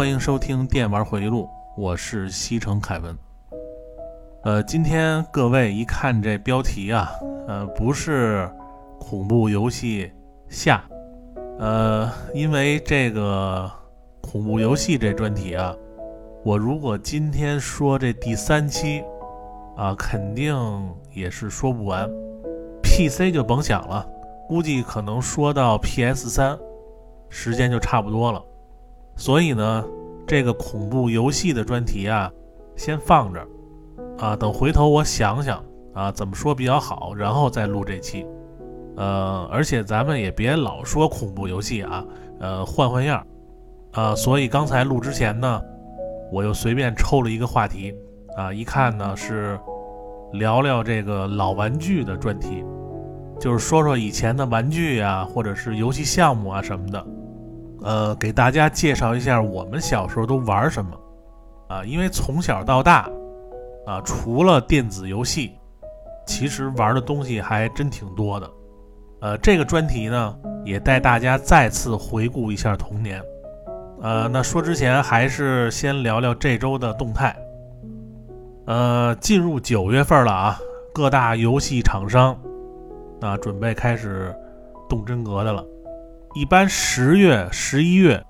欢迎收听《电玩回忆录》，我是西城凯文。呃，今天各位一看这标题啊，呃，不是恐怖游戏下，呃，因为这个恐怖游戏这专题啊，我如果今天说这第三期啊，肯定也是说不完。PC 就甭想了，估计可能说到 PS 三，时间就差不多了。所以呢，这个恐怖游戏的专题啊，先放着，啊，等回头我想想啊，怎么说比较好，然后再录这期。呃，而且咱们也别老说恐怖游戏啊，呃，换换样儿，啊，所以刚才录之前呢，我又随便抽了一个话题，啊，一看呢是聊聊这个老玩具的专题，就是说说以前的玩具啊，或者是游戏项目啊什么的。呃，给大家介绍一下我们小时候都玩什么啊？因为从小到大啊，除了电子游戏，其实玩的东西还真挺多的。呃，这个专题呢，也带大家再次回顾一下童年。呃，那说之前还是先聊聊这周的动态。呃，进入九月份了啊，各大游戏厂商啊，准备开始动真格的了。一般十月、十一月，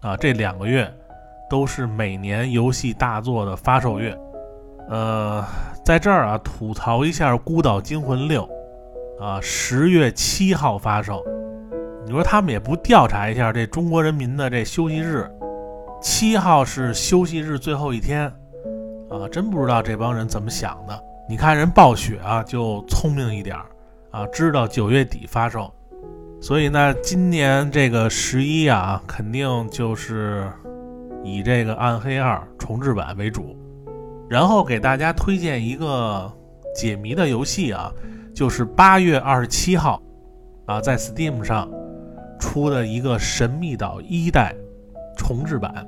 啊，这两个月都是每年游戏大作的发售月。呃，在这儿啊，吐槽一下《孤岛惊魂六》，啊，十月七号发售。你说他们也不调查一下这中国人民的这休息日，七号是休息日最后一天，啊，真不知道这帮人怎么想的。你看人暴雪啊，就聪明一点儿，啊，知道九月底发售。所以呢，今年这个十一啊，肯定就是以这个《暗黑二》重置版为主，然后给大家推荐一个解谜的游戏啊，就是八月二十七号啊，在 Steam 上出的一个《神秘岛一代》重置版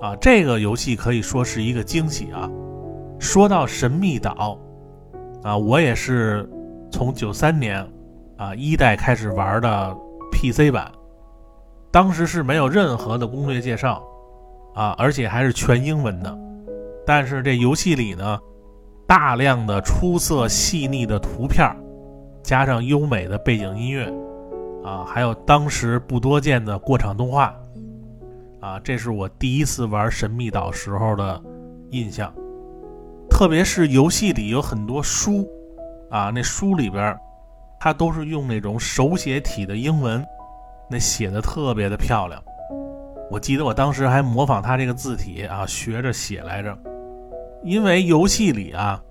啊，这个游戏可以说是一个惊喜啊。说到《神秘岛》啊，我也是从九三年。啊，一代开始玩的 PC 版，当时是没有任何的攻略介绍，啊，而且还是全英文的。但是这游戏里呢，大量的出色细腻的图片，加上优美的背景音乐，啊，还有当时不多见的过场动画，啊，这是我第一次玩神秘岛时候的印象。特别是游戏里有很多书，啊，那书里边。他都是用那种手写体的英文，那写的特别的漂亮。我记得我当时还模仿他这个字体啊，学着写来着。因为游戏里啊，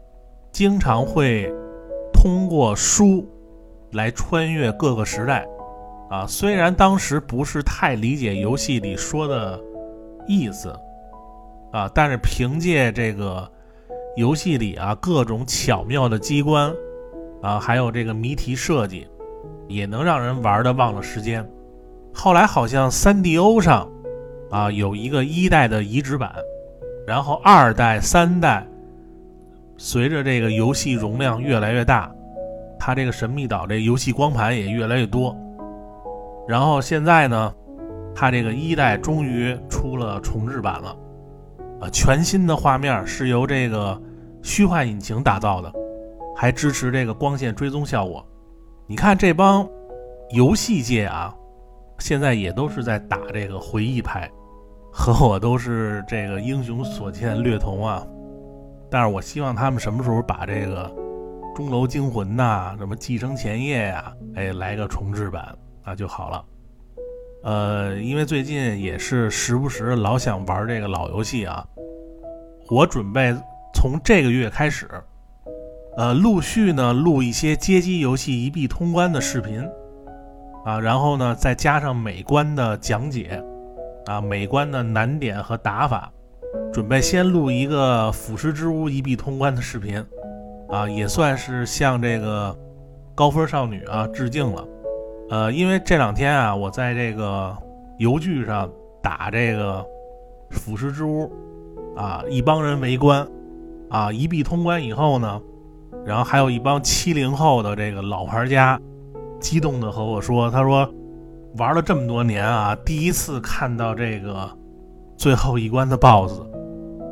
经常会通过书来穿越各个时代啊。虽然当时不是太理解游戏里说的意思啊，但是凭借这个游戏里啊各种巧妙的机关。啊，还有这个谜题设计，也能让人玩的忘了时间。后来好像 3DO 上啊有一个一代的移植版，然后二代、三代，随着这个游戏容量越来越大，它这个神秘岛这游戏光盘也越来越多。然后现在呢，它这个一代终于出了重置版了，啊，全新的画面是由这个虚幻引擎打造的。还支持这个光线追踪效果，你看这帮游戏界啊，现在也都是在打这个回忆牌，和我都是这个英雄所见略同啊。但是我希望他们什么时候把这个钟楼惊魂呐、什么寄生前夜呀，哎，来个重置版那就好了。呃，因为最近也是时不时老想玩这个老游戏啊，我准备从这个月开始。呃，陆续呢录一些街机游戏一币通关的视频，啊，然后呢再加上每关的讲解，啊，每关的难点和打法，准备先录一个腐蚀之屋一币通关的视频，啊，也算是向这个高分少女啊致敬了。呃，因为这两天啊，我在这个游剧上打这个腐蚀之屋，啊，一帮人围观，啊，一币通关以后呢。然后还有一帮七零后的这个老玩家，激动的和我说：“他说，玩了这么多年啊，第一次看到这个最后一关的 BOSS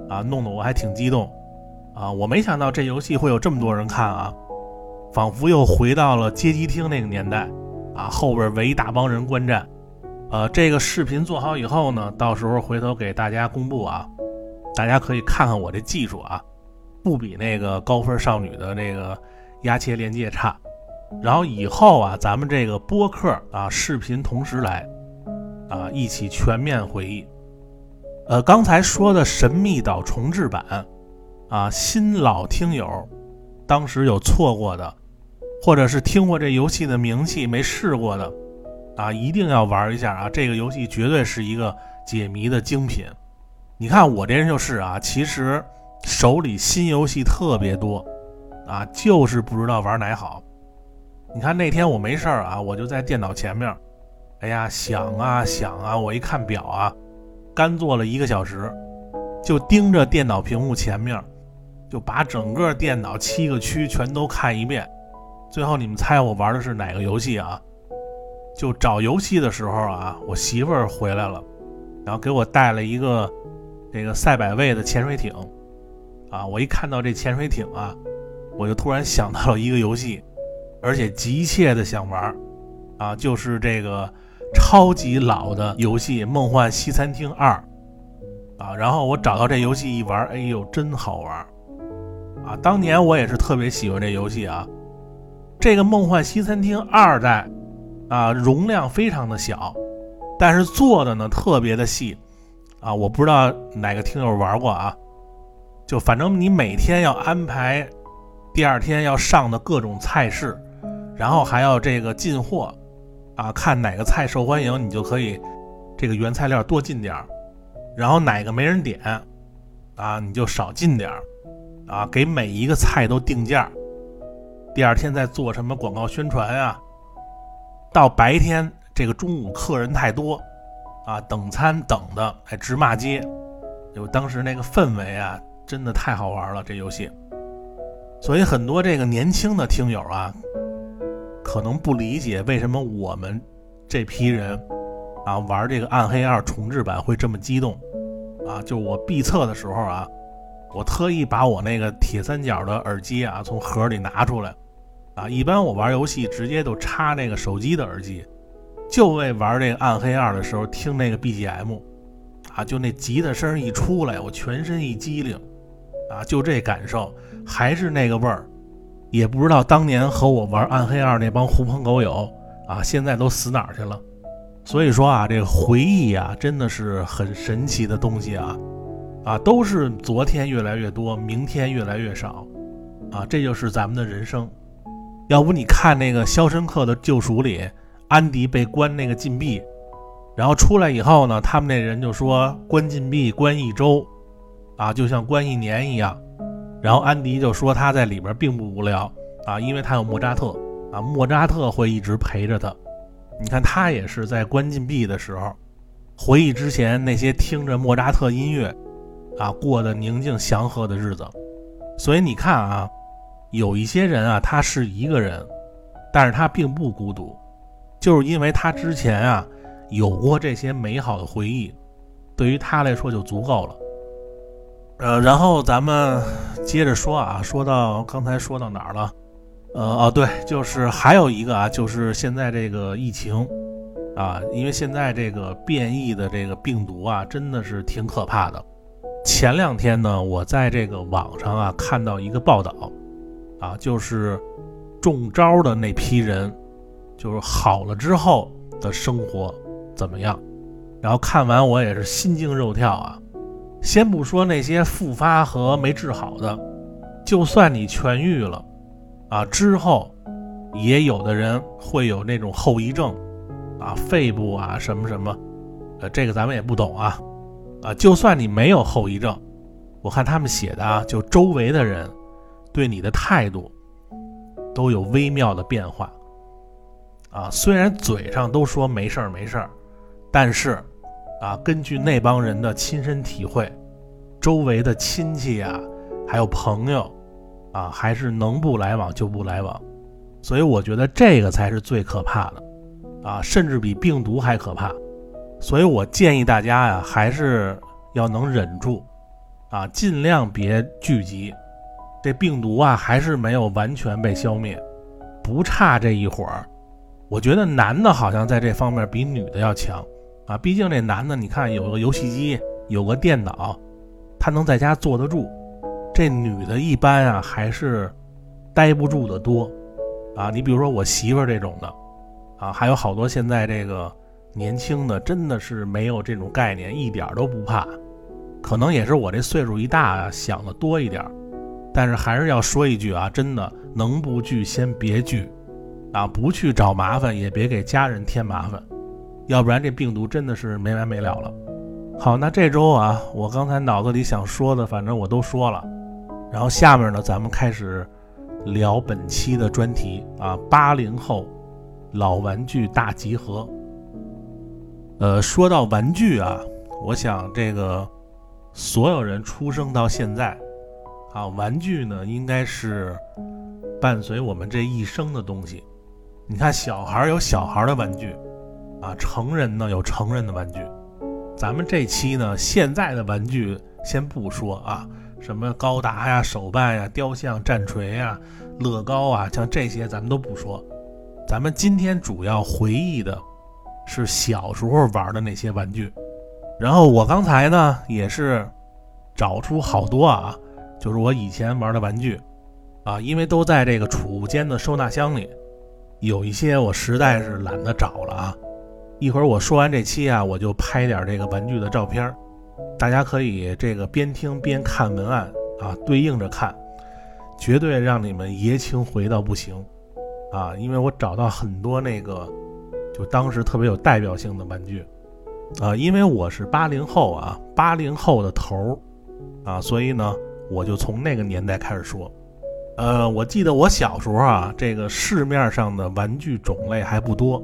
啊，弄得我还挺激动啊！我没想到这游戏会有这么多人看啊，仿佛又回到了街机厅那个年代啊，后边围一大帮人观战。呃，这个视频做好以后呢，到时候回头给大家公布啊，大家可以看看我这技术啊，不比那个高分少女的那个压切连接差。然后以后啊，咱们这个播客啊，视频同时来，啊，一起全面回忆。呃，刚才说的《神秘岛》重置版，啊，新老听友，当时有错过的，或者是听过这游戏的名气没试过的，啊，一定要玩一下啊！这个游戏绝对是一个解谜的精品。你看我这人就是啊，其实手里新游戏特别多，啊，就是不知道玩哪好。你看那天我没事儿啊，我就在电脑前面，哎呀想啊想啊，我一看表啊，干坐了一个小时，就盯着电脑屏幕前面，就把整个电脑七个区全都看一遍。最后你们猜我玩的是哪个游戏啊？就找游戏的时候啊，我媳妇儿回来了，然后给我带了一个这个赛百味的潜水艇，啊，我一看到这潜水艇啊，我就突然想到了一个游戏。而且急切的想玩啊，就是这个超级老的游戏《梦幻西餐厅二》啊。然后我找到这游戏一玩，哎呦，真好玩啊！当年我也是特别喜欢这游戏啊。这个《梦幻西餐厅二代》啊，容量非常的小，但是做的呢特别的细啊。我不知道哪个听友玩过啊，就反正你每天要安排第二天要上的各种菜式。然后还要这个进货，啊，看哪个菜受欢迎，你就可以这个原材料多进点儿，然后哪个没人点，啊，你就少进点儿，啊，给每一个菜都定价，第二天再做什么广告宣传啊？到白天这个中午客人太多，啊，等餐等的还直骂街，就当时那个氛围啊，真的太好玩了这游戏，所以很多这个年轻的听友啊。可能不理解为什么我们这批人啊玩这个《暗黑二》重置版会这么激动啊！就我闭测的时候啊，我特意把我那个铁三角的耳机啊从盒里拿出来啊。一般我玩游戏直接都插那个手机的耳机，就为玩这个《暗黑二》的时候听那个 BGM 啊，就那吉他声一出来，我全身一激灵啊，就这感受，还是那个味儿。也不知道当年和我玩暗黑二那帮狐朋狗友啊，现在都死哪儿去了？所以说啊，这个回忆啊，真的是很神奇的东西啊，啊，都是昨天越来越多，明天越来越少，啊，这就是咱们的人生。要不你看那个《肖申克的救赎》里，安迪被关那个禁闭，然后出来以后呢，他们那人就说关禁闭关一周，啊，就像关一年一样。然后安迪就说他在里边并不无聊啊，因为他有莫扎特啊，莫扎特会一直陪着他。你看他也是在关禁闭的时候，回忆之前那些听着莫扎特音乐啊过的宁静祥和的日子。所以你看啊，有一些人啊，他是一个人，但是他并不孤独，就是因为他之前啊有过这些美好的回忆，对于他来说就足够了。呃，然后咱们接着说啊，说到刚才说到哪儿了？呃，哦，对，就是还有一个啊，就是现在这个疫情啊，因为现在这个变异的这个病毒啊，真的是挺可怕的。前两天呢，我在这个网上啊看到一个报道啊，就是中招的那批人，就是好了之后的生活怎么样？然后看完我也是心惊肉跳啊。先不说那些复发和没治好的，就算你痊愈了，啊，之后也有的人会有那种后遗症，啊，肺部啊什么什么，呃，这个咱们也不懂啊，啊，就算你没有后遗症，我看他们写的啊，就周围的人对你的态度都有微妙的变化，啊，虽然嘴上都说没事儿没事儿，但是。啊，根据那帮人的亲身体会，周围的亲戚啊，还有朋友，啊，还是能不来往就不来往，所以我觉得这个才是最可怕的。啊，甚至比病毒还可怕。所以我建议大家呀，还是要能忍住，啊，尽量别聚集。这病毒啊，还是没有完全被消灭，不差这一会儿。我觉得男的好像在这方面比女的要强啊，毕竟这男的，你看有个游戏机，有个电脑，他能在家坐得住。这女的一般啊，还是待不住的多啊。你比如说我媳妇儿这种的啊，还有好多现在这个年轻的，真的是没有这种概念，一点都不怕。可能也是我这岁数一大啊，想的多一点。但是还是要说一句啊，真的能不聚先别聚，啊，不去找麻烦，也别给家人添麻烦，要不然这病毒真的是没完没了了。好，那这周啊，我刚才脑子里想说的，反正我都说了。然后下面呢，咱们开始聊本期的专题啊，八零后老玩具大集合。呃，说到玩具啊，我想这个所有人出生到现在。啊，玩具呢，应该是伴随我们这一生的东西。你看，小孩有小孩的玩具，啊，成人呢有成人的玩具。咱们这期呢，现在的玩具先不说啊，什么高达呀、手办呀、雕像、战锤呀、乐高啊，像这些咱们都不说。咱们今天主要回忆的是小时候玩的那些玩具。然后我刚才呢，也是找出好多啊。就是我以前玩的玩具，啊，因为都在这个储物间的收纳箱里，有一些我实在是懒得找了啊。一会儿我说完这期啊，我就拍点这个玩具的照片，大家可以这个边听边看文案啊，对应着看，绝对让你们爷青回到不行啊！因为我找到很多那个就当时特别有代表性的玩具啊，因为我是八零后啊，八零后的头儿啊，所以呢。我就从那个年代开始说，呃，我记得我小时候啊，这个市面上的玩具种类还不多，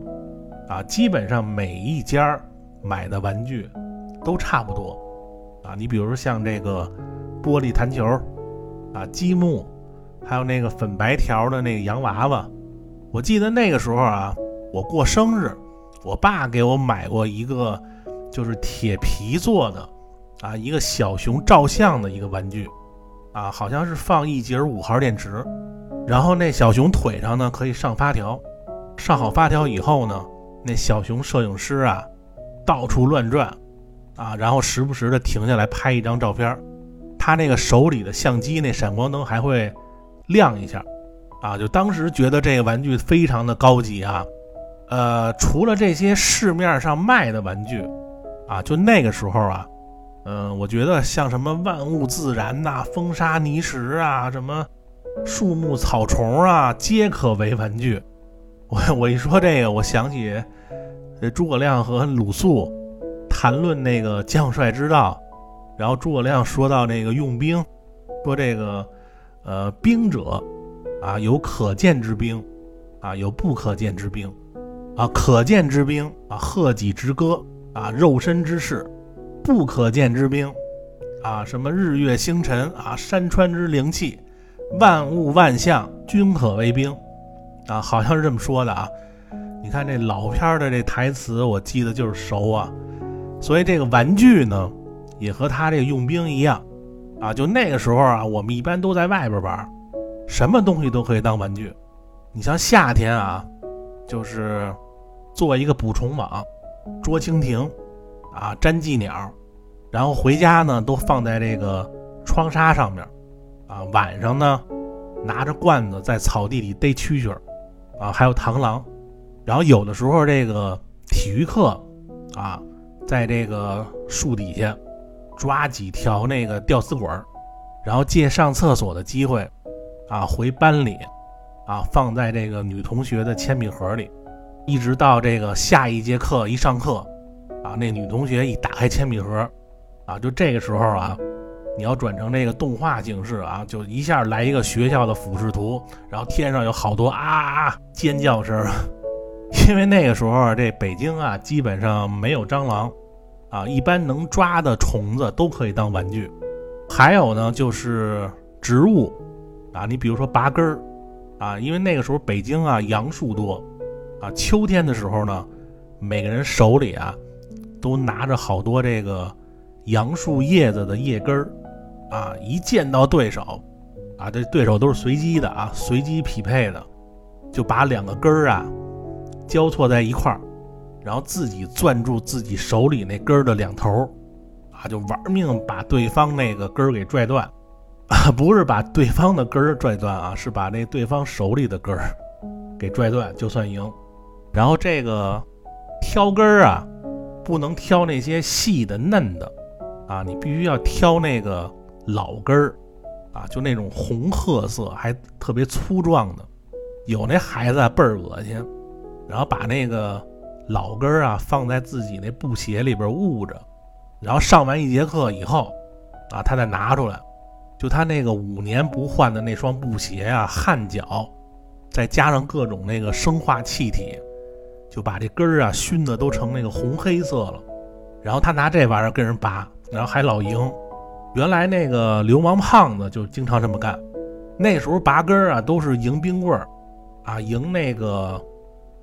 啊，基本上每一家买的玩具都差不多，啊，你比如像这个玻璃弹球，啊，积木，还有那个粉白条的那个洋娃娃，我记得那个时候啊，我过生日，我爸给我买过一个，就是铁皮做的，啊，一个小熊照相的一个玩具。啊，好像是放一节五号电池，然后那小熊腿上呢可以上发条，上好发条以后呢，那小熊摄影师啊到处乱转，啊，然后时不时的停下来拍一张照片，他那个手里的相机那闪光灯还会亮一下，啊，就当时觉得这个玩具非常的高级啊，呃，除了这些市面上卖的玩具，啊，就那个时候啊。嗯，我觉得像什么万物自然呐、风沙泥石啊、什么树木草虫啊，皆可为玩具。我 我一说这个，我想起这诸葛亮和鲁肃谈论那个将帅之道，然后诸葛亮说到那个用兵，说这个呃兵者啊有可见之兵啊有不可见之兵啊可见之兵啊贺己之歌啊肉身之事。不可见之兵，啊，什么日月星辰啊，山川之灵气，万物万象均可为兵，啊，好像是这么说的啊。你看这老片的这台词，我记得就是熟啊。所以这个玩具呢，也和他这个用兵一样，啊，就那个时候啊，我们一般都在外边玩，什么东西都可以当玩具。你像夏天啊，就是做一个捕虫网，捉蜻蜓，啊，粘寄鸟。然后回家呢，都放在这个窗纱上面，啊，晚上呢，拿着罐子在草地里逮蛐蛐儿，啊，还有螳螂。然后有的时候这个体育课，啊，在这个树底下抓几条那个吊丝管儿，然后借上厕所的机会，啊，回班里，啊，放在这个女同学的铅笔盒里，一直到这个下一节课一上课，啊，那女同学一打开铅笔盒。啊，就这个时候啊，你要转成这个动画形式啊，就一下来一个学校的俯视图，然后天上有好多啊尖叫声，因为那个时候这北京啊基本上没有蟑螂，啊，一般能抓的虫子都可以当玩具。还有呢，就是植物，啊，你比如说拔根儿，啊，因为那个时候北京啊杨树多，啊，秋天的时候呢，每个人手里啊都拿着好多这个杨树叶子的叶根儿啊，一见到对手啊，这对手都是随机的啊，随机匹配的，就把两个根儿啊交错在一块儿，然后自己攥住自己手里那根儿的两头啊，就玩命把对方那个根儿给拽断。啊，不是把对方的根儿拽断啊，是把那对方手里的根儿 给拽断，就算赢。然后这个挑根儿啊，不能挑那些细的嫩的啊，你必须要挑那个老根儿啊，就那种红褐色还特别粗壮的。有那孩子倍儿恶心，然后把那个老根儿啊放在自己那布鞋里边捂着，然后上完一节课以后啊，他再拿出来。就他那个五年不换的那双布鞋啊，汗脚，再加上各种那个生化气体，就把这根儿啊熏的都成那个红黑色了。然后他拿这玩意儿跟人拔，然后还老赢。原来那个流氓胖子就经常这么干。那时候拔根儿啊都是赢冰棍儿，啊赢那个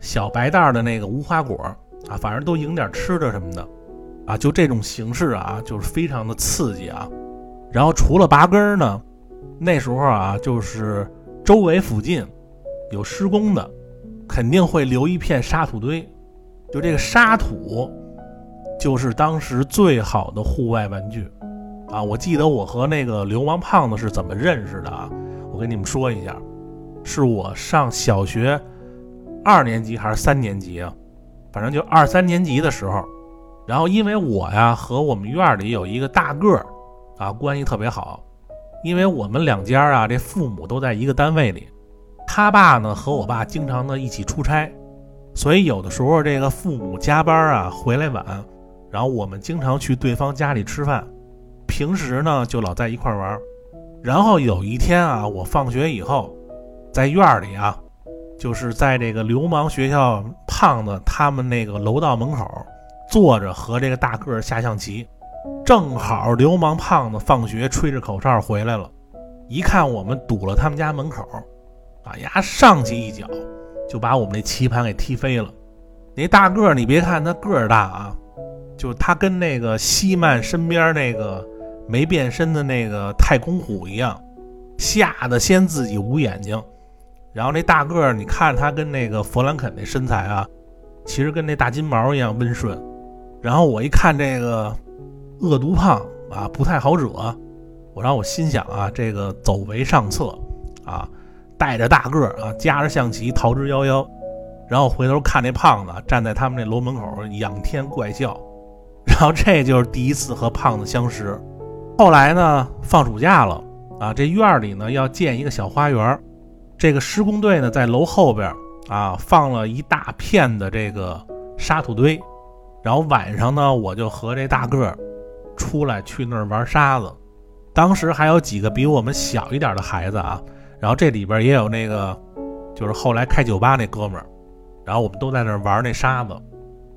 小白袋的那个无花果啊，反正都赢点吃的什么的，啊就这种形式啊，就是非常的刺激啊。然后除了拔根儿呢，那时候啊，就是周围附近有施工的，肯定会留一片沙土堆。就这个沙土，就是当时最好的户外玩具啊！我记得我和那个流氓胖子是怎么认识的啊？我跟你们说一下，是我上小学二年级还是三年级啊？反正就二三年级的时候，然后因为我呀和我们院里有一个大个儿。啊，关系特别好，因为我们两家啊，这父母都在一个单位里，他爸呢和我爸经常的一起出差，所以有的时候这个父母加班啊回来晚，然后我们经常去对方家里吃饭，平时呢就老在一块玩。然后有一天啊，我放学以后，在院里啊，就是在这个流氓学校胖子他们那个楼道门口坐着和这个大个下象棋。正好流氓胖子放学吹着口哨回来了，一看我们堵了他们家门口，啊呀，上去一脚就把我们那棋盘给踢飞了。那大个儿，你别看他个儿大啊，就他跟那个西曼身边那个没变身的那个太空虎一样，吓得先自己捂眼睛。然后那大个儿，你看他跟那个弗兰肯那身材啊，其实跟那大金毛一样温顺。然后我一看这个。恶毒胖啊，不太好惹。我让我心想啊，这个走为上策啊，带着大个儿啊，夹着象棋逃之夭夭。然后回头看那胖子站在他们那楼门口仰天怪笑。然后这就是第一次和胖子相识。后来呢，放暑假了啊，这院里呢要建一个小花园。这个施工队呢在楼后边啊放了一大片的这个沙土堆。然后晚上呢，我就和这大个儿。出来去那儿玩沙子，当时还有几个比我们小一点的孩子啊，然后这里边也有那个，就是后来开酒吧那哥们儿，然后我们都在那儿玩那沙子。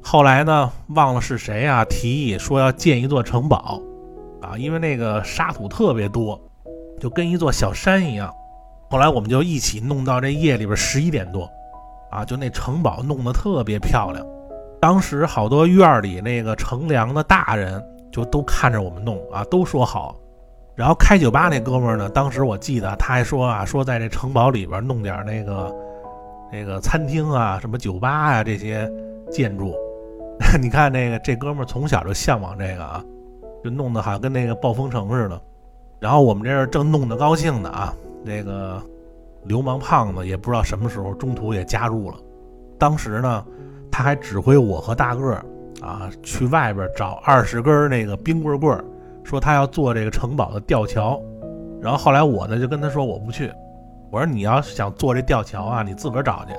后来呢，忘了是谁啊，提议说要建一座城堡，啊，因为那个沙土特别多，就跟一座小山一样。后来我们就一起弄到这夜里边十一点多，啊，就那城堡弄得特别漂亮。当时好多院里那个乘凉的大人。就都看着我们弄啊，都说好。然后开酒吧那哥们儿呢，当时我记得他还说啊，说在这城堡里边弄点那个那个餐厅啊，什么酒吧呀这些建筑。你看那个这哥们儿从小就向往这个啊，就弄得好像跟那个暴风城似的。然后我们这儿正弄得高兴呢啊，那个流氓胖子也不知道什么时候中途也加入了。当时呢，他还指挥我和大个儿。啊，去外边找二十根那个冰棍棍儿，说他要做这个城堡的吊桥。然后后来我呢就跟他说我不去，我说你要想做这吊桥啊，你自个儿找去。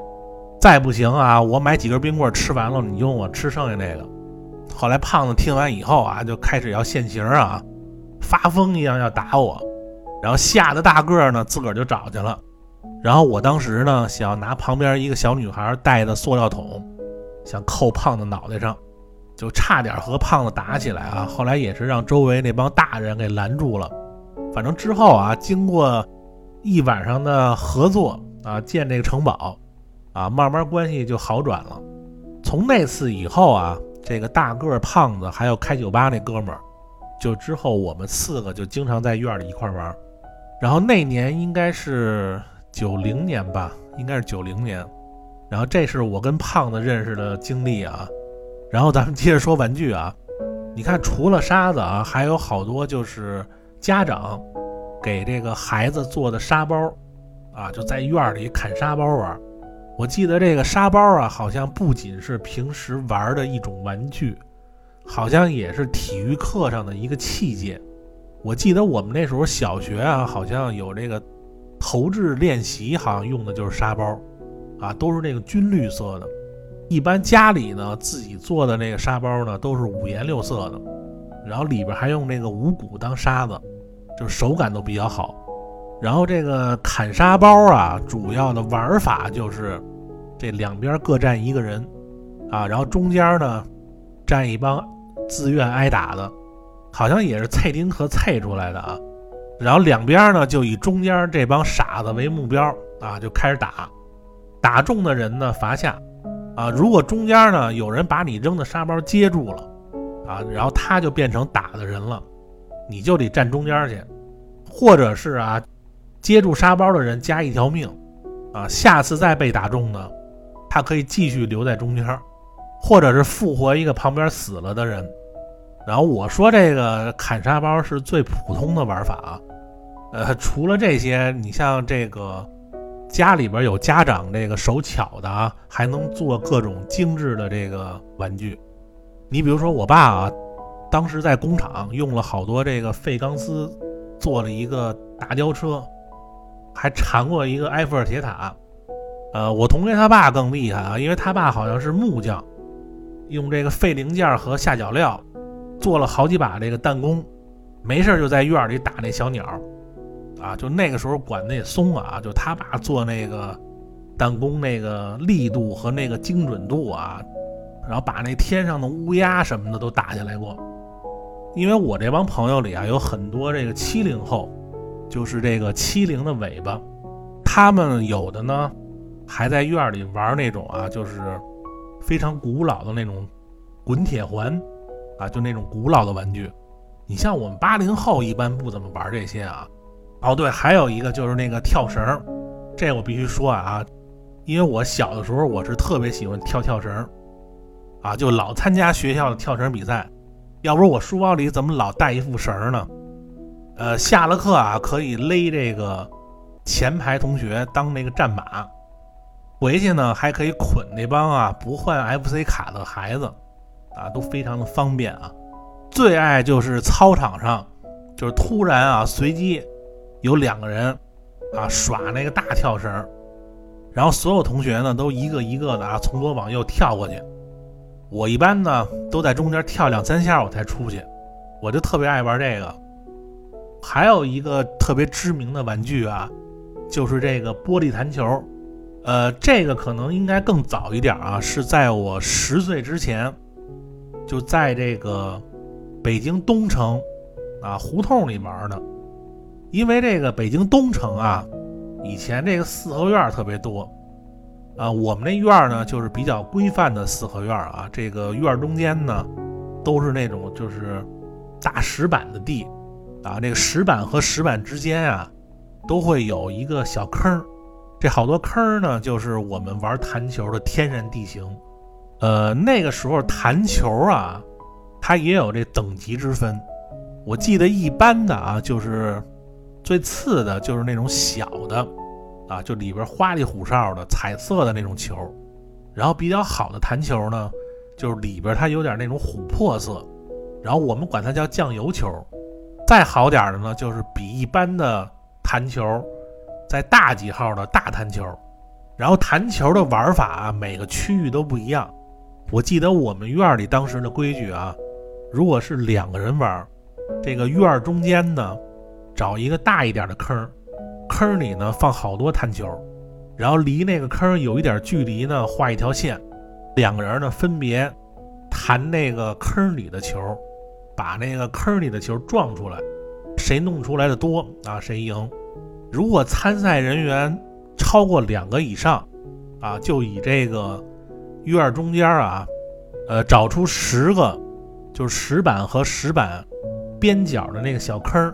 再不行啊，我买几根冰棍吃完了，你用我吃剩下那个。后来胖子听完以后啊，就开始要现形啊，发疯一样要打我。然后吓得大个儿呢自个儿就找去了。然后我当时呢想要拿旁边一个小女孩带的塑料桶，想扣胖子脑袋上。就差点和胖子打起来啊！后来也是让周围那帮大人给拦住了。反正之后啊，经过一晚上的合作啊，建这个城堡，啊，慢慢关系就好转了。从那次以后啊，这个大个胖子还有开酒吧那哥们儿，就之后我们四个就经常在院里一块玩。然后那年应该是九零年吧，应该是九零年。然后这是我跟胖子认识的经历啊。然后咱们接着说玩具啊，你看除了沙子啊，还有好多就是家长给这个孩子做的沙包啊，就在院里砍沙包玩。我记得这个沙包啊，好像不仅是平时玩的一种玩具，好像也是体育课上的一个器械。我记得我们那时候小学啊，好像有这个投掷练习，好像用的就是沙包，啊，都是那个军绿色的。一般家里呢自己做的那个沙包呢，都是五颜六色的，然后里边还用那个五谷当沙子，就是手感都比较好。然后这个砍沙包啊，主要的玩法就是。这两边各站一个人，啊，然后中间呢站一帮自愿挨打的，好像也是菜丁克菜出来的啊。然后两边呢就以中间这帮傻子为目标啊，就开始打，打中的人呢罚下，啊，如果中间呢有人把你扔的沙包接住了，啊，然后他就变成打的人了，你就得站中间去，或者是啊接住沙包的人加一条命，啊，下次再被打中呢。他可以继续留在中间，或者是复活一个旁边死了的人。然后我说这个砍沙包是最普通的玩法啊，呃，除了这些，你像这个家里边有家长这个手巧的啊，还能做各种精致的这个玩具。你比如说我爸啊，当时在工厂用了好多这个废钢丝做了一个大吊车，还缠过一个埃菲尔铁塔。呃，我同学他爸更厉害啊，因为他爸好像是木匠，用这个废零件和下脚料做了好几把这个弹弓，没事就在院里打那小鸟，啊，就那个时候管的也松啊，就他爸做那个弹弓那个力度和那个精准度啊，然后把那天上的乌鸦什么的都打下来过。因为我这帮朋友里啊，有很多这个七零后，就是这个七零的尾巴，他们有的呢。还在院里玩那种啊，就是非常古老的那种滚铁环啊，就那种古老的玩具。你像我们八零后一般不怎么玩这些啊。哦，对，还有一个就是那个跳绳，这我必须说啊，因为我小的时候我是特别喜欢跳跳绳啊，就老参加学校的跳绳比赛。要不是我书包里怎么老带一副绳呢？呃，下了课啊，可以勒这个前排同学当那个战马。回去呢，还可以捆那帮啊不换 FC 卡的孩子，啊，都非常的方便啊。最爱就是操场上，就是突然啊随机有两个人啊耍那个大跳绳，然后所有同学呢都一个一个的啊从左往右跳过去。我一般呢都在中间跳两三下我才出去，我就特别爱玩这个。还有一个特别知名的玩具啊，就是这个玻璃弹球。呃，这个可能应该更早一点啊，是在我十岁之前，就在这个北京东城啊胡同里玩的。因为这个北京东城啊，以前这个四合院特别多啊，我们那院呢就是比较规范的四合院啊，这个院中间呢都是那种就是大石板的地啊，这个石板和石板之间啊都会有一个小坑。这好多坑呢，就是我们玩弹球的天然地形。呃，那个时候弹球啊，它也有这等级之分。我记得一般的啊，就是最次的，就是那种小的啊，就里边花里胡哨的彩色的那种球。然后比较好的弹球呢，就是里边它有点那种琥珀色，然后我们管它叫酱油球。再好点的呢，就是比一般的弹球。在大几号的大弹球，然后弹球的玩法啊每个区域都不一样。我记得我们院里当时的规矩啊，如果是两个人玩，这个院中间呢，找一个大一点的坑，坑里呢放好多弹球，然后离那个坑有一点距离呢，画一条线，两个人呢分别弹那个坑里的球，把那个坑里的球撞出来，谁弄出来的多啊，谁赢。如果参赛人员超过两个以上，啊，就以这个院中间啊，呃，找出十个，就是石板和石板边角的那个小坑，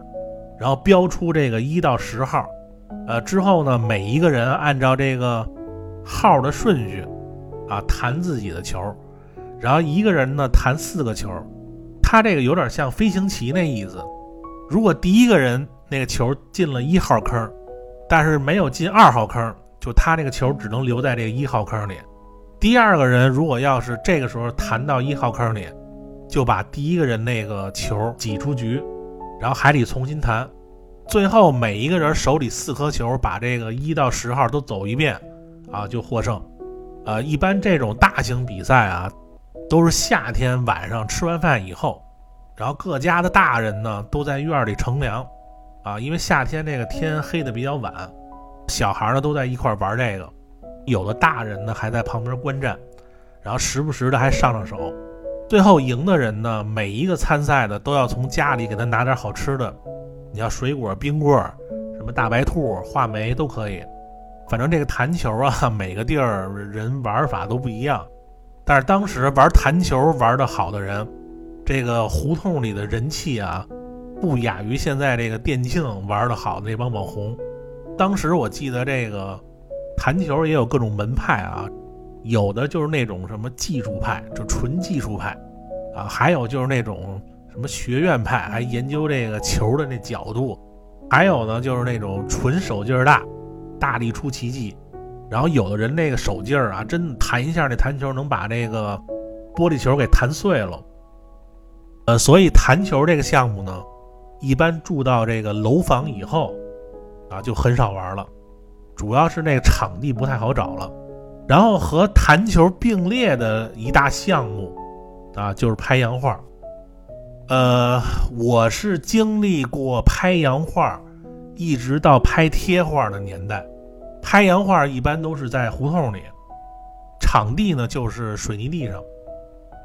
然后标出这个一到十号，呃，之后呢，每一个人按照这个号的顺序啊弹自己的球，然后一个人呢弹四个球，他这个有点像飞行棋那意思。如果第一个人那个球进了一号坑，但是没有进二号坑，就他那个球只能留在这个一号坑里。第二个人如果要是这个时候弹到一号坑里，就把第一个人那个球挤出局，然后还得重新弹。最后每一个人手里四颗球，把这个一到十号都走一遍，啊，就获胜。呃，一般这种大型比赛啊，都是夏天晚上吃完饭以后。然后各家的大人呢都在院里乘凉，啊，因为夏天这个天黑的比较晚，小孩呢都在一块玩这个，有的大人呢还在旁边观战，然后时不时的还上上手。最后赢的人呢，每一个参赛的都要从家里给他拿点好吃的，你要水果、冰棍什么大白兔、话梅都可以。反正这个弹球啊，每个地儿人玩法都不一样，但是当时玩弹球玩的好的人。这个胡同里的人气啊，不亚于现在这个电竞玩的好的那帮网红。当时我记得这个弹球也有各种门派啊，有的就是那种什么技术派，就纯技术派啊，还有就是那种什么学院派，还研究这个球的那角度，还有呢就是那种纯手劲儿大，大力出奇迹。然后有的人那个手劲儿啊，真弹一下那弹球能把那个玻璃球给弹碎了。呃，所以弹球这个项目呢，一般住到这个楼房以后，啊，就很少玩了，主要是那个场地不太好找了。然后和弹球并列的一大项目，啊，就是拍洋画。呃，我是经历过拍洋画，一直到拍贴画的年代。拍洋画一般都是在胡同里，场地呢就是水泥地上。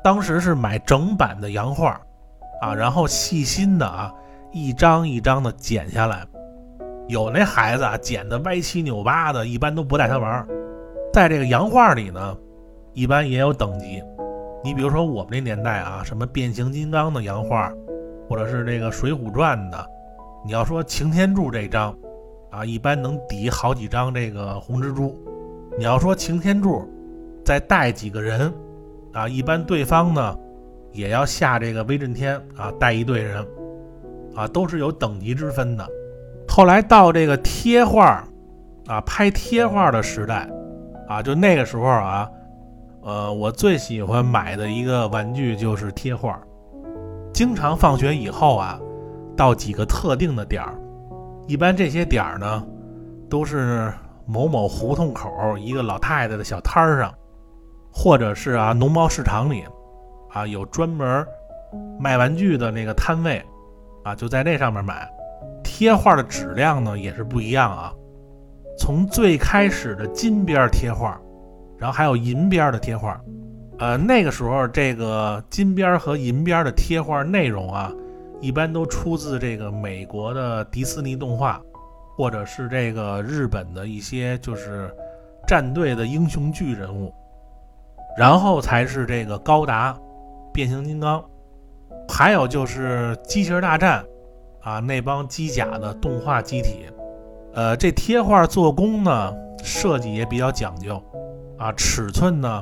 当时是买整版的洋画。啊，然后细心的啊，一张一张的剪下来。有那孩子啊，剪的歪七扭八的，一般都不带他玩。在这个洋画里呢，一般也有等级。你比如说我们那年代啊，什么变形金刚的洋画，或者是这个水浒传的，你要说擎天柱这张啊，一般能抵好几张这个红蜘蛛。你要说擎天柱再带几个人啊，一般对方呢。也要下这个威震天啊，带一队人，啊，都是有等级之分的。后来到这个贴画，啊，拍贴画的时代，啊，就那个时候啊，呃，我最喜欢买的一个玩具就是贴画。经常放学以后啊，到几个特定的点儿，一般这些点儿呢，都是某某胡同口一个老太太的小摊儿上，或者是啊农贸市场里。啊，有专门卖玩具的那个摊位，啊，就在那上面买。贴画的质量呢也是不一样啊，从最开始的金边贴画，然后还有银边的贴画。呃，那个时候这个金边和银边的贴画内容啊，一般都出自这个美国的迪士尼动画，或者是这个日本的一些就是战队的英雄剧人物，然后才是这个高达。变形金刚，还有就是机器人大战，啊，那帮机甲的动画机体，呃，这贴画做工呢，设计也比较讲究，啊，尺寸呢，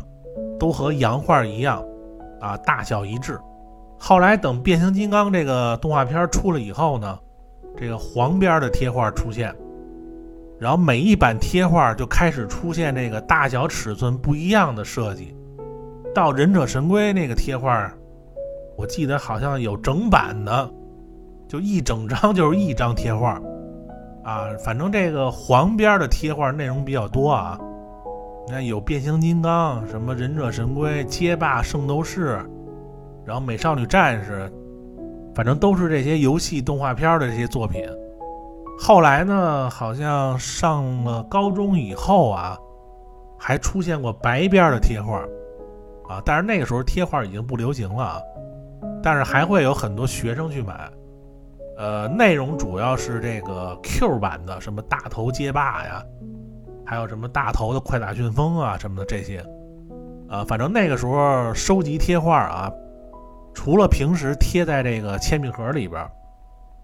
都和洋画一样，啊，大小一致。后来等变形金刚这个动画片出了以后呢，这个黄边的贴画出现，然后每一版贴画就开始出现这个大小尺寸不一样的设计。到忍者神龟那个贴画，我记得好像有整版的，就一整张 就是一张贴画，啊，反正这个黄边的贴画内容比较多啊。你看有变形金刚、什么忍者神龟、街霸、圣斗士，然后美少女战士，反正都是这些游戏动画片的这些作品。后来呢，好像上了高中以后啊，还出现过白边的贴画。啊，但是那个时候贴画已经不流行了，但是还会有很多学生去买。呃，内容主要是这个 Q 版的，什么大头街霸呀，还有什么大头的快打旋风啊什么的这些，呃，反正那个时候收集贴画啊，除了平时贴在这个铅笔盒里边，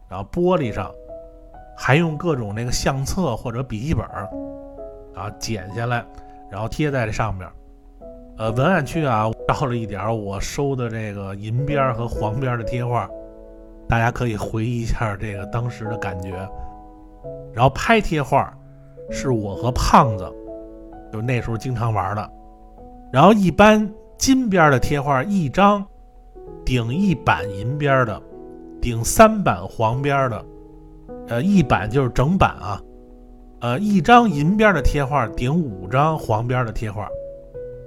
然后玻璃上，还用各种那个相册或者笔记本啊剪下来，然后贴在这上面。呃，文案区啊，照了一点我收的这个银边和黄边的贴画，大家可以回忆一下这个当时的感觉。然后拍贴画，是我和胖子，就那时候经常玩的。然后一般金边的贴画一张顶一版银边的，顶三版黄边的，呃，一版就是整版啊。呃，一张银边的贴画顶五张黄边的贴画。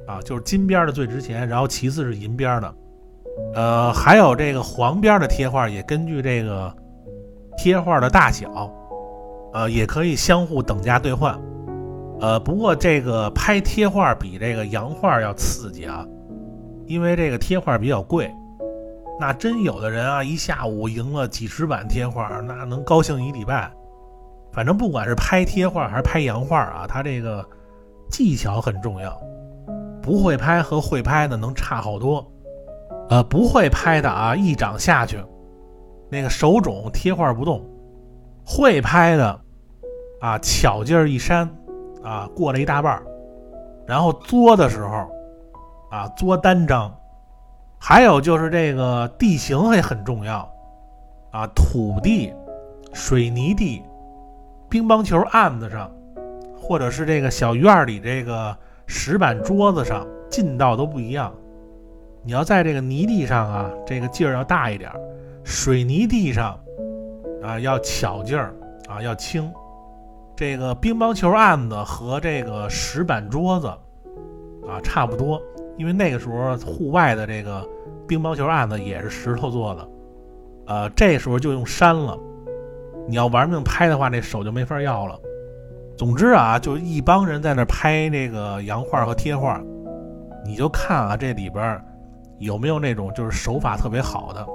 啊，就是金边的最值钱，然后其次是银边的，呃，还有这个黄边的贴画，也根据这个贴画的大小，呃，也可以相互等价兑换，呃，不过这个拍贴画比这个洋画要刺激啊，因为这个贴画比较贵，那真有的人啊，一下午赢了几十版贴画，那能高兴一礼拜。反正不管是拍贴画还是拍洋画啊，它这个技巧很重要。不会拍和会拍的能差好多，呃，不会拍的啊，一掌下去，那个手肿贴画不动；会拍的啊，巧劲儿一扇，啊，过了一大半然后作的时候啊，作单张。还有就是这个地形也很重要啊，土地、水泥地、乒乓球案子上，或者是这个小院里这个。石板桌子上劲道都不一样，你要在这个泥地上啊，这个劲儿要大一点；水泥地上啊，要巧劲儿啊，要轻。这个乒乓球案子和这个石板桌子啊差不多，因为那个时候户外的这个乒乓球案子也是石头做的，呃，这时候就用山了。你要玩命拍的话，那手就没法要了。总之啊，就一帮人在那拍那个洋画和贴画，你就看啊，这里边有没有那种就是手法特别好的。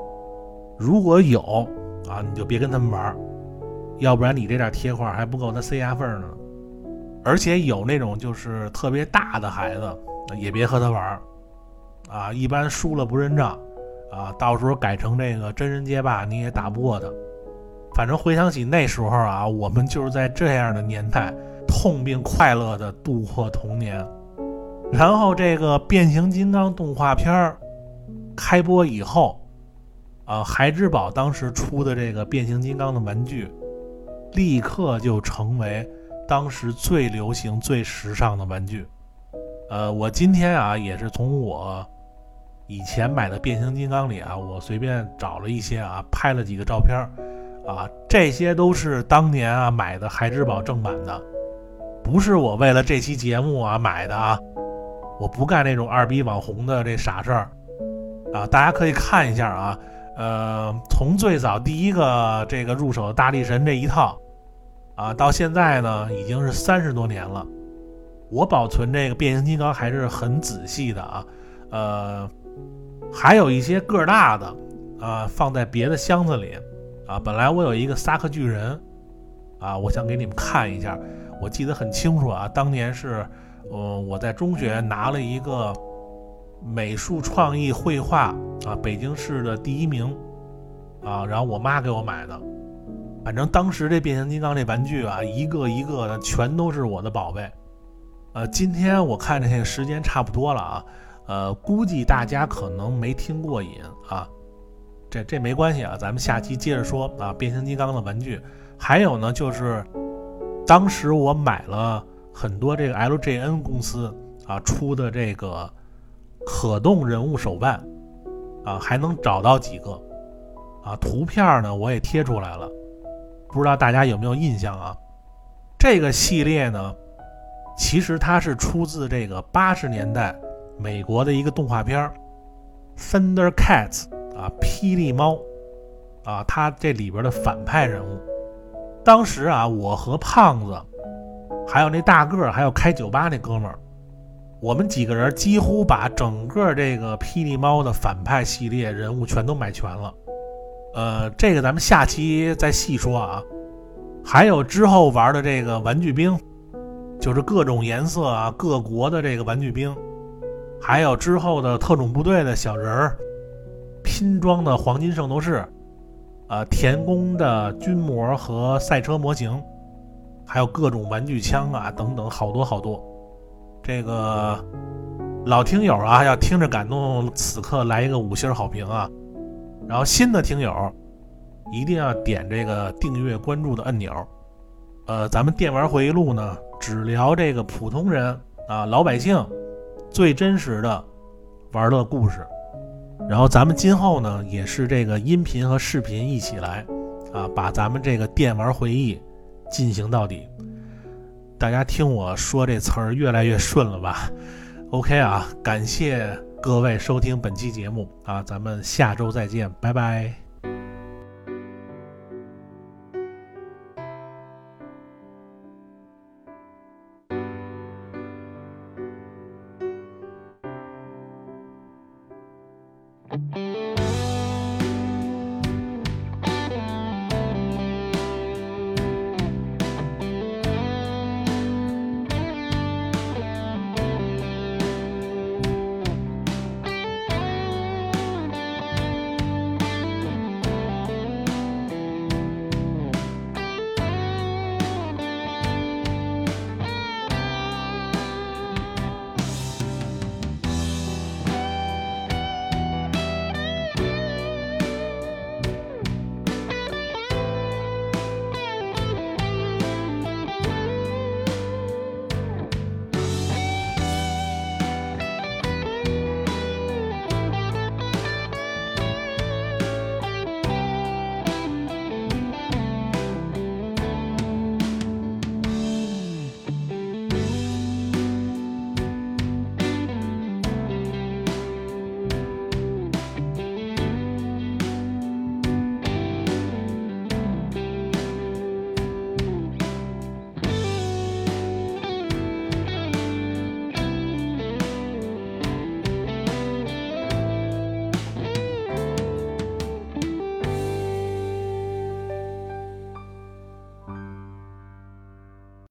如果有啊，你就别跟他们玩，要不然你这点贴画还不够他塞牙缝呢。而且有那种就是特别大的孩子，也别和他玩啊。一般输了不认账啊，到时候改成这个真人街霸，你也打不过他。反正回想起那时候啊，我们就是在这样的年代痛并快乐的度过童年。然后这个变形金刚动画片儿开播以后，啊，孩之宝当时出的这个变形金刚的玩具，立刻就成为当时最流行、最时尚的玩具。呃，我今天啊也是从我以前买的变形金刚里啊，我随便找了一些啊，拍了几个照片。啊，这些都是当年啊买的孩之宝正版的，不是我为了这期节目啊买的啊，我不干那种二逼网红的这傻事儿。啊，大家可以看一下啊，呃，从最早第一个这个入手的大力神这一套啊，到现在呢已经是三十多年了，我保存这个变形金刚还是很仔细的啊，呃，还有一些个大的啊放在别的箱子里。啊，本来我有一个萨克巨人，啊，我想给你们看一下，我记得很清楚啊，当年是，呃，我在中学拿了一个美术创意绘画啊，北京市的第一名，啊，然后我妈给我买的，反正当时这变形金刚这玩具啊，一个一个的全都是我的宝贝，呃，今天我看这个时间差不多了啊，呃，估计大家可能没听过瘾啊。这这没关系啊，咱们下期接着说啊。变形金刚的玩具，还有呢，就是当时我买了很多这个 LJN 公司啊出的这个可动人物手办啊，还能找到几个啊图片呢，我也贴出来了，不知道大家有没有印象啊？这个系列呢，其实它是出自这个八十年代美国的一个动画片《Thunder Cats》。啊，霹雳猫，啊，他这里边的反派人物，当时啊，我和胖子，还有那大个儿，还有开酒吧那哥们儿，我们几个人几乎把整个这个霹雳猫的反派系列人物全都买全了。呃，这个咱们下期再细说啊。还有之后玩的这个玩具兵，就是各种颜色啊，各国的这个玩具兵，还有之后的特种部队的小人儿，拼装的黄金圣斗士，啊，田宫的军模和赛车模型，还有各种玩具枪啊等等，好多好多。这个老听友啊，要听着感动，此刻来一个五星好评啊！然后新的听友一定要点这个订阅关注的按钮。呃，咱们电玩回忆录呢，只聊这个普通人啊，老百姓最真实的玩乐故事。然后咱们今后呢，也是这个音频和视频一起来啊，把咱们这个电玩回忆进行到底。大家听我说这词儿越来越顺了吧？OK 啊，感谢各位收听本期节目啊，咱们下周再见，拜拜。